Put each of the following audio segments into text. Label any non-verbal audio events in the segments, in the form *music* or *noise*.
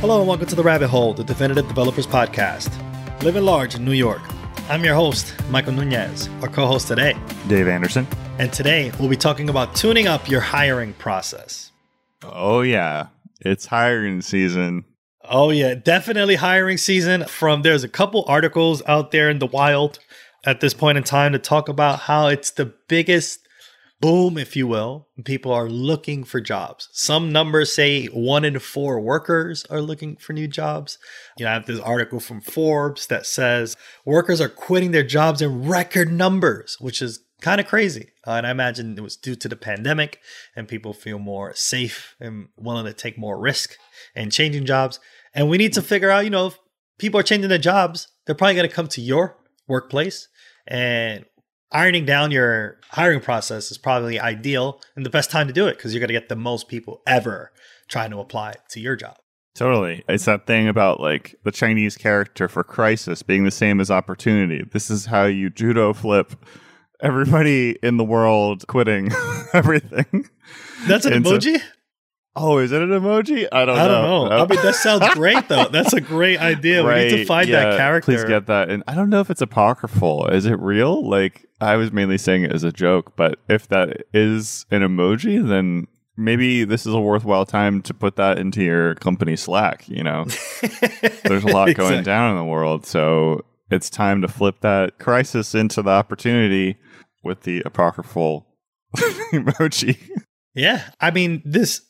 Hello and welcome to The Rabbit Hole, the Definitive Developers Podcast. Living large in New York. I'm your host, Michael Nunez, our co host today. Dave Anderson. And today we'll be talking about tuning up your hiring process. Oh, yeah. It's hiring season. Oh, yeah. Definitely hiring season. From there's a couple articles out there in the wild at this point in time to talk about how it's the biggest boom, if you will. People are looking for jobs. Some numbers say one in four workers are looking for new jobs. You know, I have this article from Forbes that says workers are quitting their jobs in record numbers, which is kind of crazy. Uh, and I imagine it was due to the pandemic and people feel more safe and willing to take more risk and changing jobs. And we need to figure out, you know, if people are changing their jobs, they're probably going to come to your workplace and ironing down your hiring process is probably ideal and the best time to do it because you're going to get the most people ever trying to apply to your job. Totally. It's that thing about like the Chinese character for crisis being the same as opportunity. This is how you judo flip everybody in the world quitting *laughs* everything. That's an emoji? Oh, is it an emoji? I don't I know. don't know. I mean, that sounds *laughs* great though. That's a great idea. Right, We need to find yeah, that character. Please get that. And I don't know if it's apocryphal. Is it real? Like I was mainly saying it as a joke, but if that is an emoji, then maybe this is a worthwhile time to put that into your company Slack. You know, *laughs* there's a lot going Exactly. down in the world, so it's time to flip that crisis into the opportunity with the apocryphal *laughs* emoji. Yeah. I mean, this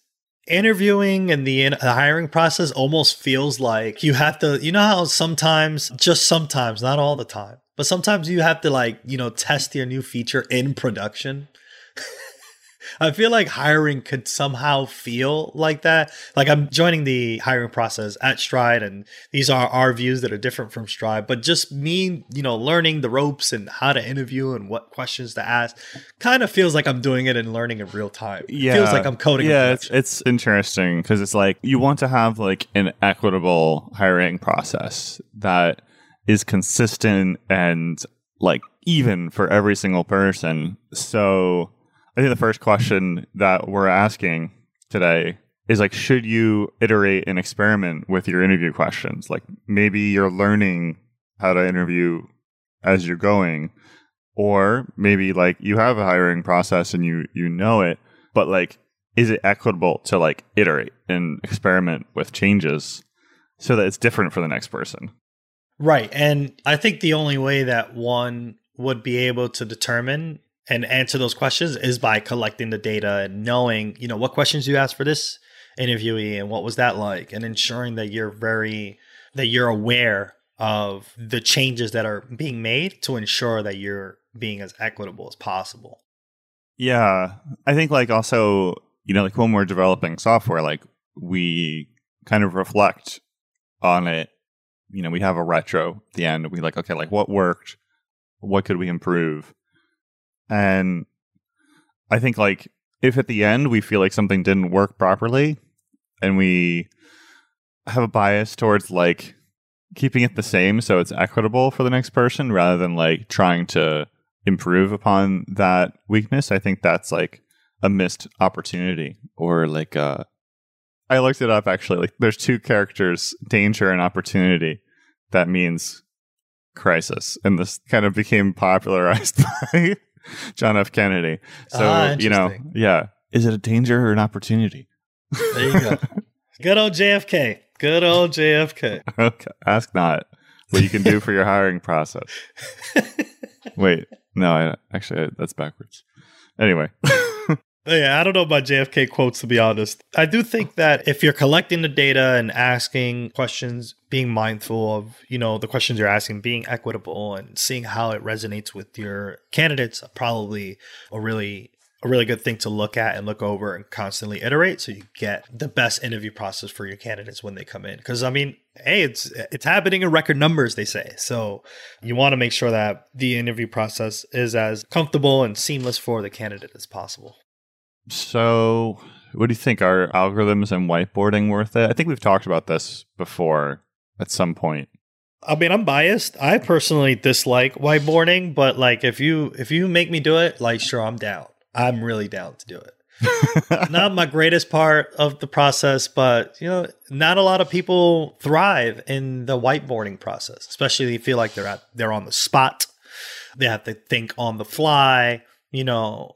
interviewing and the, in- the hiring process almost feels like you have to, you know, how sometimes, just sometimes, not all the time, but sometimes you have to, like, you know, test your new feature in production. *laughs* I feel like hiring could somehow feel like that. Like I'm joining the hiring process at Stride, and these are our views that are different from Stride. But just me, you know, learning the ropes and how to interview and what questions to ask, kind of feels like I'm doing it and learning in real time. It feels like I'm coding. Yeah, it's, it's interesting because it's like you want to have like an equitable hiring process that is consistent and like even for every single person. So I think the first question that we're asking today is like, should you iterate and experiment with your interview questions? Like maybe you're learning how to interview as you're going, or maybe like you have a hiring process and you you know it, but like is it equitable to like iterate and experiment with changes so that it's different for the next person? Right. And I think the only way that one would be able to determine and answer those questions is by collecting the data and knowing, you know, what questions you asked for this interviewee and what was that like and ensuring that you're very that you're aware of the changes that are being made to ensure that you're being as equitable as possible. Yeah. I think like also, you know, like when we're developing software, like we kind of reflect on it. You know, we have a retro at the end. We like, okay, like what worked? What could we improve? And I think like if at the end we feel like something didn't work properly and we have a bias towards like keeping it the same so it's equitable for the next person rather than like trying to improve upon that weakness, I think that's like a missed opportunity or like uh I looked it up actually. Like there's two characters, danger and opportunity. That means crisis. And this kind of became popularized *laughs* by *laughs* John F. Kennedy. So, Ah, you know, yeah. Is it a danger or an opportunity? There you go. *laughs* Good old JFK. Good old JFK. *laughs* okay. Ask not what you can do for your hiring process. Wait, no, I actually that's backwards. Anyway. Yeah, I don't know about JFK quotes to be honest. I do think that if you're collecting the data and asking questions, being mindful of, you know, the questions you're asking, being equitable and seeing how it resonates with your candidates, probably a really a really good thing to look at and look over and constantly iterate so you get the best interview process for your candidates when they come in. Because i mean hey it's it's happening in record numbers they say. So you want to make sure that the interview process is as comfortable and seamless for the candidate as possible So, what do you think? Are algorithms and whiteboarding worth it? I think we've talked about this before at some point. I mean, I'm biased. I personally dislike whiteboarding, but like if you if you make me do it, like sure, I'm down. I'm really down to do it. *laughs* not my greatest part of the process, but you know, not a lot of people thrive in the whiteboarding process, especially if they feel like they're at they're on the spot. They have to think on the fly. You know,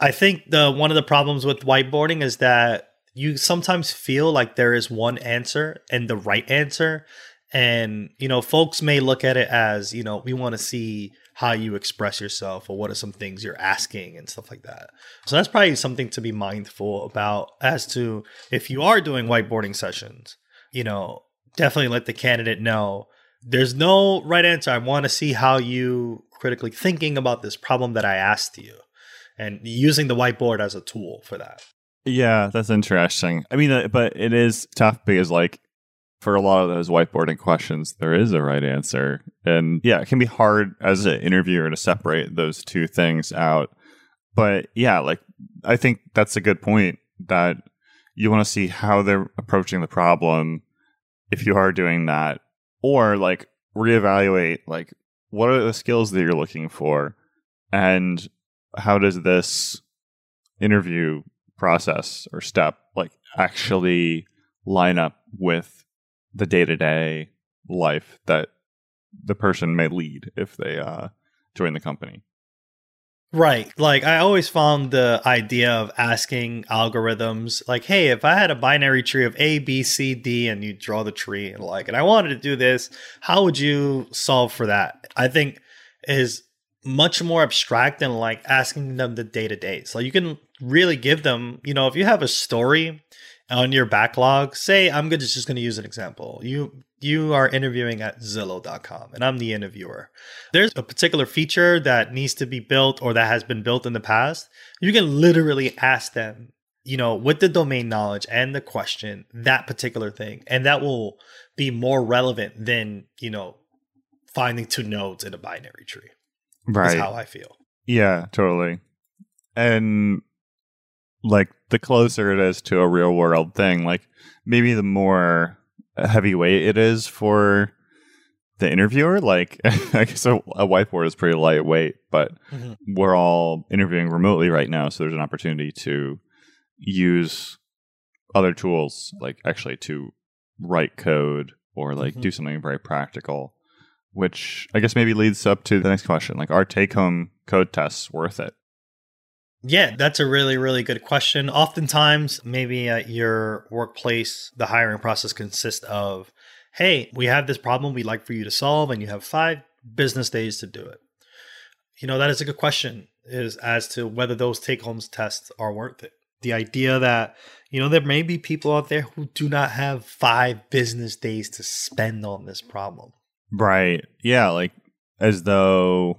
I think the one of the problems with whiteboarding is that you sometimes feel like there is one answer and the right answer. And, you know, folks may look at it as, you know, we want to see how you express yourself or what are some things you're asking and stuff like that. So that's probably something to be mindful about as to if you are doing whiteboarding sessions, you know, definitely let the candidate know there's no right answer. I want to see how you critically thinking about this problem that I asked you and using the whiteboard as a tool for that. Yeah, that's interesting. I mean, uh, but it is tough because like for a lot of those whiteboarding questions, there is a right answer. And yeah, it can be hard as an interviewer to separate those two things out. But yeah, like I think that's a good point that you want to see how they're approaching the problem if you are doing that, or like reevaluate like what are the skills that you're looking for and how does this interview process or step like actually line up with the day to day life that the person may lead if they uh, join the company. Right. Like I always found the idea of asking algorithms like, hey, if I had a binary tree of A, B, C, D, and you draw the tree and like, and I wanted to do this, how would you solve for that? I think is much more abstract than like asking them the day to day. So you can really give them, you know, if you have a story on your backlog, say I'm just, just going to use an example. You you are interviewing at zillow.com and I'm the interviewer. There's a particular feature that needs to be built or that has been built in the past. You can literally ask them, you know, with the domain knowledge and the question, that particular thing. And that will be more relevant than, you know, finding two nodes in a binary tree. Right. How I feel. Yeah, totally. And like the closer it is to a real world thing, like maybe the more heavyweight it is for the interviewer. Like *laughs* I guess a, a whiteboard is pretty lightweight, but mm-hmm. we're all interviewing remotely right now, so there's an opportunity to use other tools, like actually to write code or like mm-hmm. do something very practical. Which I guess maybe leads up to the next question. Like, are take home code tests worth it? Yeah, that's a really, really good question. Oftentimes, maybe at your workplace, the hiring process consists of, hey, we have this problem we'd like for you to solve, and you have five business days to do it. You know, that is a good question, is as to whether those take home tests are worth it. The idea that, you know, there may be people out there who do not have five business days to spend on this problem. Right. Yeah. Like, as though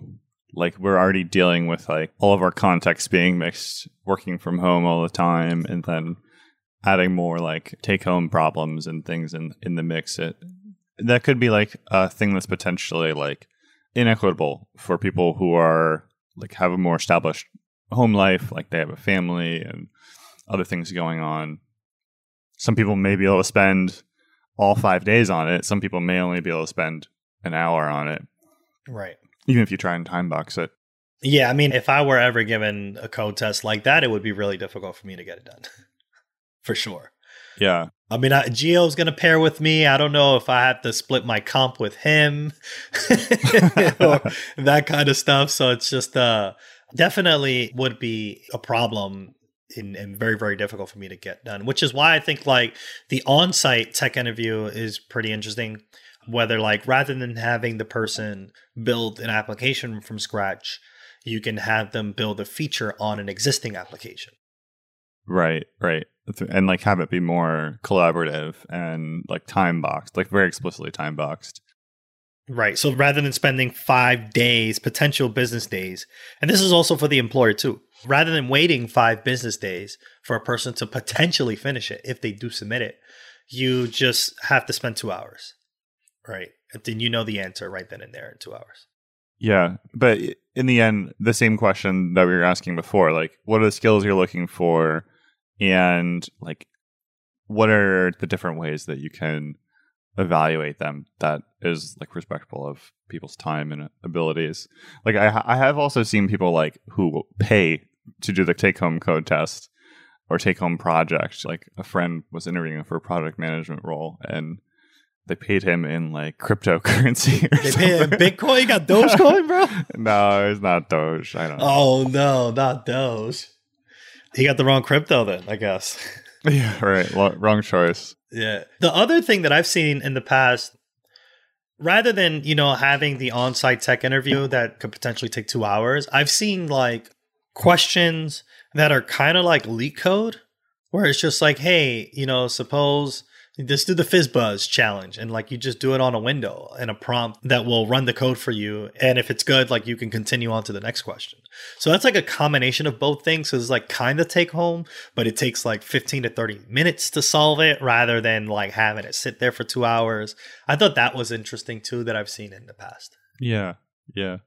like we're already dealing with like all of our context being mixed working from home all the time and then adding more like take home problems and things in in the mix it that could be like a thing that's potentially like inequitable for people who are like have a more established home life like they have a family and other things going on some people may be able to spend all 5 days on it some people may only be able to spend an hour on it right even if you try and time box it. Yeah, I mean, if I were ever given a code test like that, it would be really difficult for me to get it done, *laughs* for sure. Yeah. I mean, I, Gio's going to pair with me. I don't know if I have to split my comp with him *laughs* or *laughs* that kind of stuff. So it's just uh, definitely would be a problem and, and, very very difficult for me to get done which is why i think like the on-site tech interview is pretty interesting whether like rather than having the person build an application from scratch you can have them build a feature on an existing application. Right right. And like have it be more collaborative and like time boxed like very explicitly time boxed. Right so rather than spending five days potential business days and this is also for the employer too rather than waiting five business days for a person to potentially finish it if they do submit it you just have to spend two hours right? And then you know the answer right then and there in two hours. Yeah, but in the end, the same question that we were asking before, like, what are the skills you're looking for, and like, what are the different ways that you can evaluate them that is like respectful of people's time and abilities. Like I, I have also seen people like who pay to do the take home code test, or take home project. Like a friend was interviewing for a product management role and they paid him in like cryptocurrency. *laughs* they paid him Bitcoin. You got Dogecoin, bro? *laughs* no, it's not Doge. I don't know. Oh no, not Doge. He got the wrong crypto then, I guess. *laughs* Yeah, right. L- wrong choice. Yeah. The other thing that I've seen in the past, rather than, you know, having the on site tech interview that could potentially take two hours, I've seen like questions that are kind of like LeetCode, where it's just like, hey, you know, suppose just do the FizzBuzz challenge and like you just do it on a window and a prompt that will run the code for you. And if it's good, like you can continue on to the next question. So that's like a combination of both things. So it's like kind of take home, but it takes like 15 to 30 minutes to solve it rather than like having it sit there for two hours. I thought that was interesting too that I've seen in the past. Yeah. Yeah.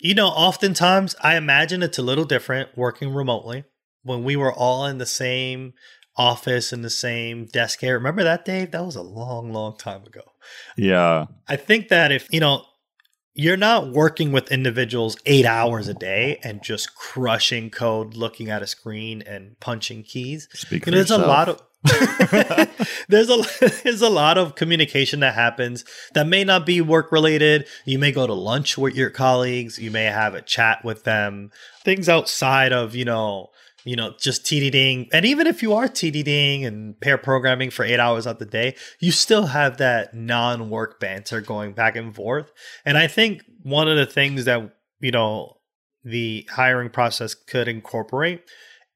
You know, oftentimes I imagine it's a little different working remotely when we were all in the same office in the same desk area. Remember that, Dave? That was a long, long time ago. Yeah. I think that if, you know, you're not working with individuals eight hours a day and just crushing code, looking at a screen and punching keys. Speak You know, there's a lot of *laughs* *laughs* there's a there's a lot of communication that happens that may not be work related. You may go to lunch with your colleagues. You may have a chat with them. Things outside of you know you know, just TDDing. And even if you are TDDing and pair programming for eight hours out the day, you still have that non work banter going back and forth. And I think one of the things that, you know, the hiring process could incorporate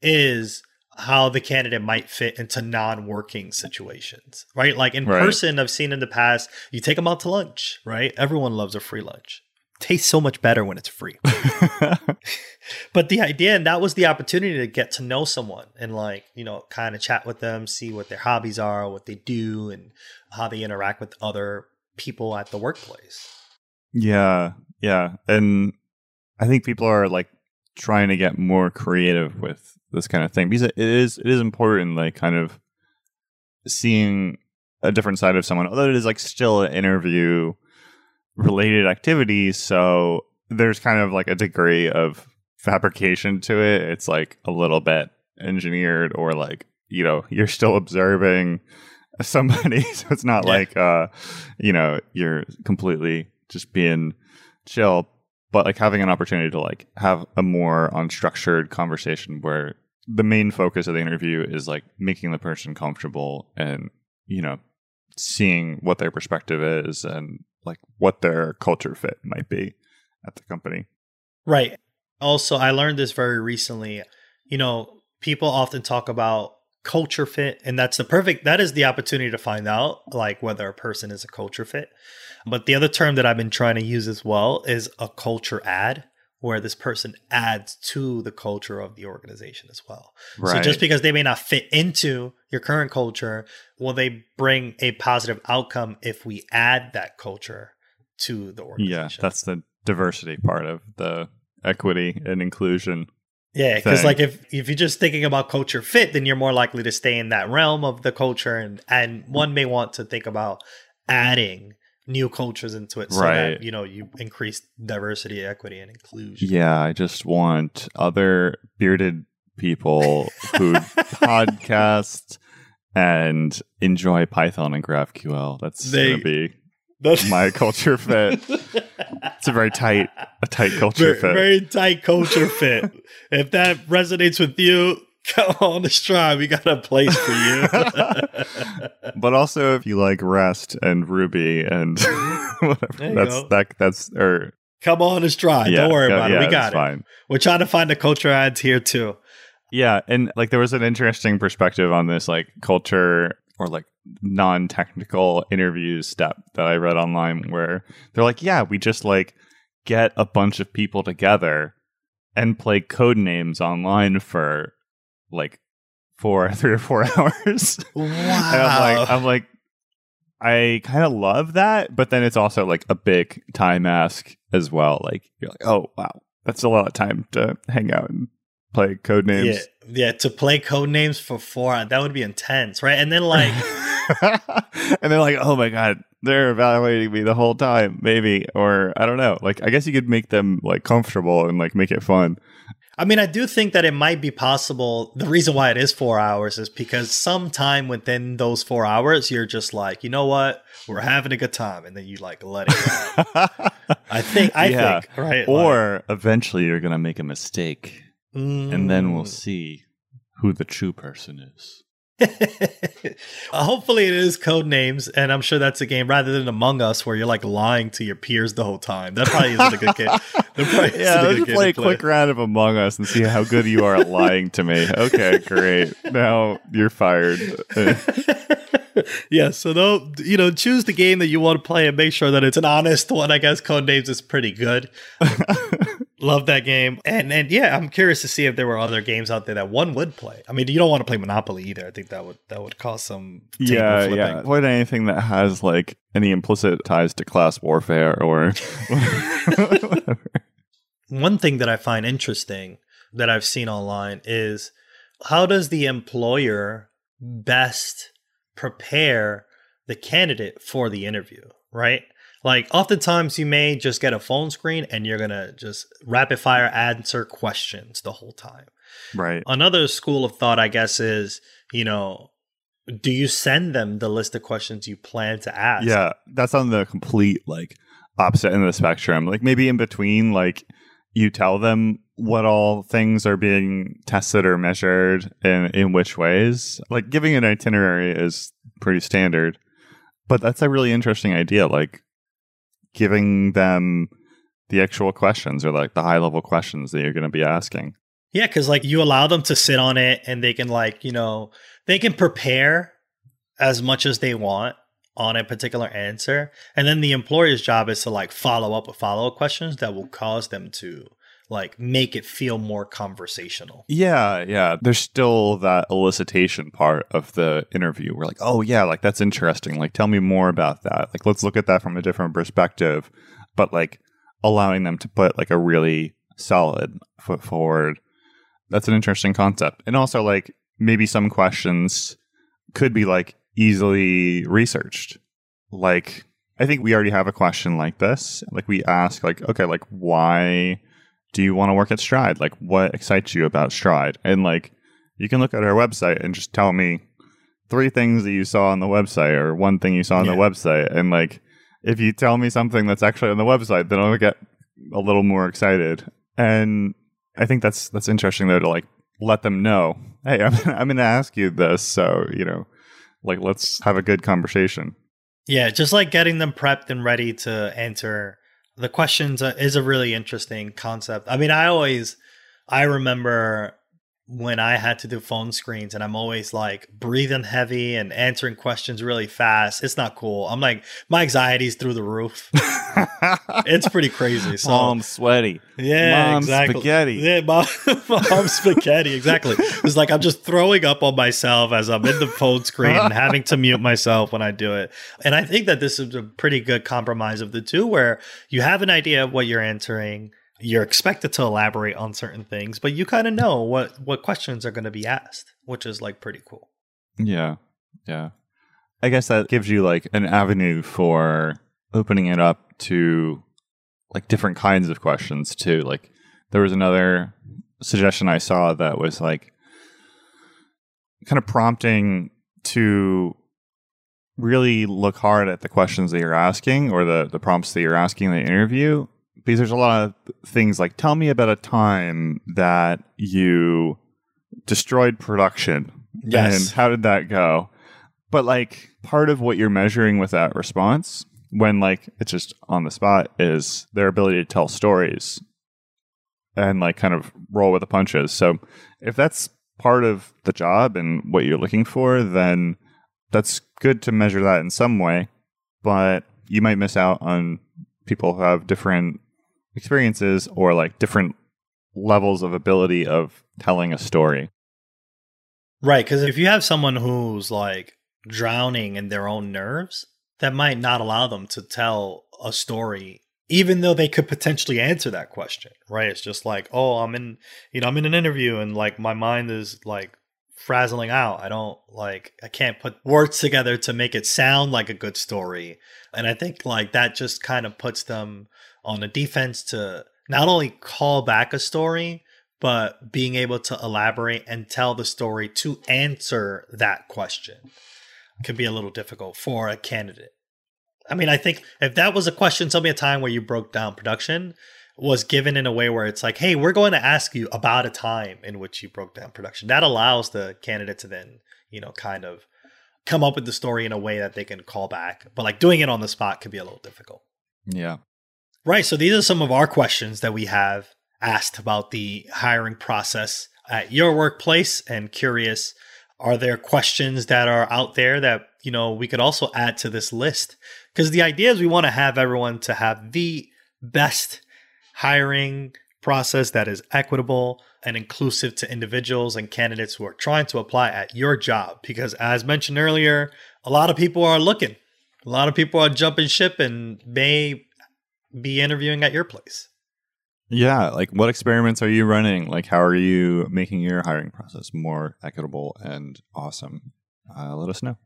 is how the candidate might fit into non-working situations right like in Right. person i've seen in the past you take them out to lunch right everyone loves a free lunch tastes so much better when it's free *laughs* but the idea and that was the opportunity to get to know someone and like you know kind of chat with them see what their hobbies are what they do and how they interact with other people at the workplace yeah. Yeah. And I think people are like trying to get more creative with this kind of thing because it is it is important like kind of seeing a different side of someone although it is like still an interview related activities. so there's kind of like a degree of fabrication to it it's like a little bit engineered or like you know you're still observing somebody *laughs* so it's not Yeah. like uh you know you're completely just being chill but like having an opportunity to like have a more unstructured conversation where the main focus of the interview is like making the person comfortable and you know seeing what their perspective is and like what their culture fit might be at the company Right. Also, I learned this very recently. You know, people often talk about culture fit, and that's the perfect, that is the opportunity to find out, like, whether a person is a culture fit. But the other term that I've been trying to use as well is a culture add, where this person adds to the culture of the organization as well. So just because they may not fit into your current culture, will they bring a positive outcome if we add that culture to the organization? yeah that's the diversity part of the equity and inclusion Yeah, because like if if you're just thinking about culture fit, then you're more likely to stay in that realm of the culture, and and mm. one may want to think about adding new cultures into it, so Right. that you know you increase diversity, equity, and inclusion. Yeah, I just want other bearded people who *laughs* podcast and enjoy Python and GraphQL. That's They- gonna be That's my culture fit. *laughs* It's a very tight, a tight culture very, fit. very tight culture fit. if that resonates with you, *laughs* come on the stride. We got a place for you. *laughs* but also, if you like REST and Ruby and *laughs* whatever, that's go. that. That's or come on the stride. yeah, Don't worry yeah, about it. yeah, We it's got it. Fine. We're trying to find the culture adds here too. Yeah, and like there was an interesting perspective on this like culture or like non-technical interviews step that I read online where they're like, yeah, we just like get a bunch of people together and play Codenames online for like four, *laughs* three or four *laughs* hours. Wow. And I'm like, I'm like, I kind of love that, but then it's also like a big time ask as well. Like you're like, oh wow, that's a lot of time to hang out and play Codenames. Yeah, yeah. To play Codenames for four, that would be intense, right? And then like, *laughs* and they're like, oh my god, they're evaluating me the whole time, maybe, or I don't know. Like, I guess you could make them like comfortable and like make it fun. I mean, I do think that it might be possible. The reason why it is four hours is because sometime within those four hours, you're just like, you know what, we're having a good time, and then you like let it go. *laughs* I think, I Yeah. think, right? or eventually you're going to make a mistake Like, and then we'll mm. see who the true person is. *laughs* Uh, hopefully, it is Codenames, and I'm sure that's a game rather than Among Us, where you're like lying to your peers the whole time. That probably isn't a good game. *laughs* That probably isn't yeah, let's play a quick round of Among Us and see how good you are at lying to me. Okay, great. Now you're fired. *laughs* yeah, so though you know, choose the game that you want to play and make sure that it's an honest one. I guess Codenames is pretty good. Love that game, and and yeah, I'm curious to see if there were other games out there that one would play. I mean, you don't want to play Monopoly either. I think that would that would cause some table yeah, flipping. yeah. Avoid anything that has like any implicit ties to class warfare or. *laughs* One thing that I find interesting that I've seen online is how does the employer best prepare the candidate for the interview, right? Like oftentimes you may just get a phone screen and you're going to just rapid fire answer questions the whole time. right. Another school of thought I guess is, you know, do you send them the list of questions you plan to ask? Yeah, that's on the complete like opposite end of the spectrum. Like maybe in between, like you tell them what all things are being tested or measured and in which ways. Like giving an itinerary is pretty standard, but that's a really interesting idea. Like giving them the actual questions or like the high level questions that you're going to be asking. Yeah, because like you allow them to sit on it and they can like, you know, they can prepare as much as they want on a particular answer. And then the employer's job is to like follow up with follow up questions that will cause them to like make it feel more conversational. Yeah, yeah. There's still that elicitation part of the interview. We're like, oh yeah, like that's interesting. Like tell me more about that. Like let's look at that from a different perspective. But like allowing them to put like a really solid foot forward. That's an interesting concept. And also like maybe some questions could be like easily researched. Like I think we already have a question like this. Like we ask like, okay, like why do you want to work at Stride? Like, what excites you about Stride? And like, you can look at our website and just tell me three things that you saw on the website or one thing you saw on Yeah. the website. And like, if you tell me something that's actually on the website, then I'll get a little more excited. And I think that's that's interesting though to like let them know, hey, I'm *laughs* I'm going to ask you this, so you know, like let's have a good conversation. Yeah, just like getting them prepped and ready to answer the questions is a really interesting concept. I mean, I always I remember when I had to do phone screens and I'm always like breathing heavy and answering questions really fast. It's not cool. I'm like my anxiety's through the roof. it's pretty crazy. *laughs* So Mom sweaty. yeah, Mom's exactly. spaghetti. Yeah, mom, *laughs* mom spaghetti. Exactly. It's like I'm just throwing up on myself as I'm in the phone screen and having to mute myself when I do it. And I think that this is a pretty good compromise of the two, where you have an idea of what you're answering. You're expected to elaborate on certain things, but you kind of know what what questions are going to be asked, which is like pretty cool. Yeah. Yeah. I guess that gives you like an avenue for opening it up to like different kinds of questions too. Like there was another suggestion I saw that was like kind of prompting to really look hard at the questions that you're asking or the, the prompts that you're asking in the interview because there's a lot of things like tell me about a time that you destroyed production and how did that go? But like part of what you're measuring with that response when like it's just on the spot is their ability to tell stories and like kind of roll with the punches. So if that's part of the job and what you're looking for, then that's good to measure that in some way. But you might miss out on people who have different experiences or like different levels of ability of telling a story. Right, because if you have someone who's like drowning in their own nerves, that might not allow them to tell a story, even though they could potentially answer that question. Right? It's just like, oh, I'm in, you know, I'm in an interview, and like my mind is like frazzling out. I don't like, I can't put words together to make it sound like a good story. And I think like that just kind of puts them on the defense to not only call back a story, but being able to elaborate and tell the story to answer that question can be a little difficult for a candidate. I mean, I think if that was a question, tell me a time where you broke down production was given in a way where it's like, hey, we're going to ask you about a time in which you broke down production. That allows the candidate to then, you know, kind of come up with the story in a way that they can call back. But like doing it on the spot could be a little difficult. Yeah. Right. So these are some of our questions that we have asked about the hiring process at your workplace and curious are there questions that are out there that you know we could also add to this list because the idea is we want to have everyone to have the best hiring process that is equitable and inclusive to individuals and candidates who are trying to apply at your job because as mentioned earlier a lot of people are looking a lot of people are jumping ship and may be interviewing at your place yeah, like what experiments are you running? Like, how are you making your hiring process more equitable and awesome? Uh, let us know.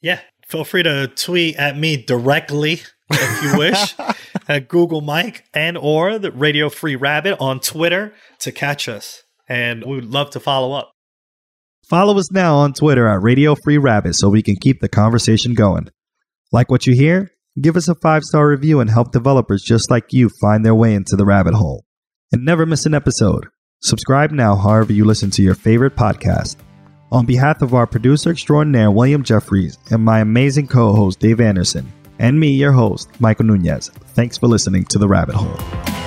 Yeah, feel free to tweet at me directly if you wish *laughs* at Google Mike and or the Radio Free Rabbit on Twitter to catch us, and we would love to follow up. Follow us now on Twitter at Radio Free Rabbit so we can keep the conversation going. Like what you hear? Give us a five star review and help developers just like you find their way into the rabbit hole. And never miss an episode. Subscribe now, however, you listen to your favorite podcast. On behalf of our producer extraordinaire, William Jeffries, and my amazing co host, Dave Anderson, and me, your host, Michael Nunez, thanks for listening to The Rabbit Hole.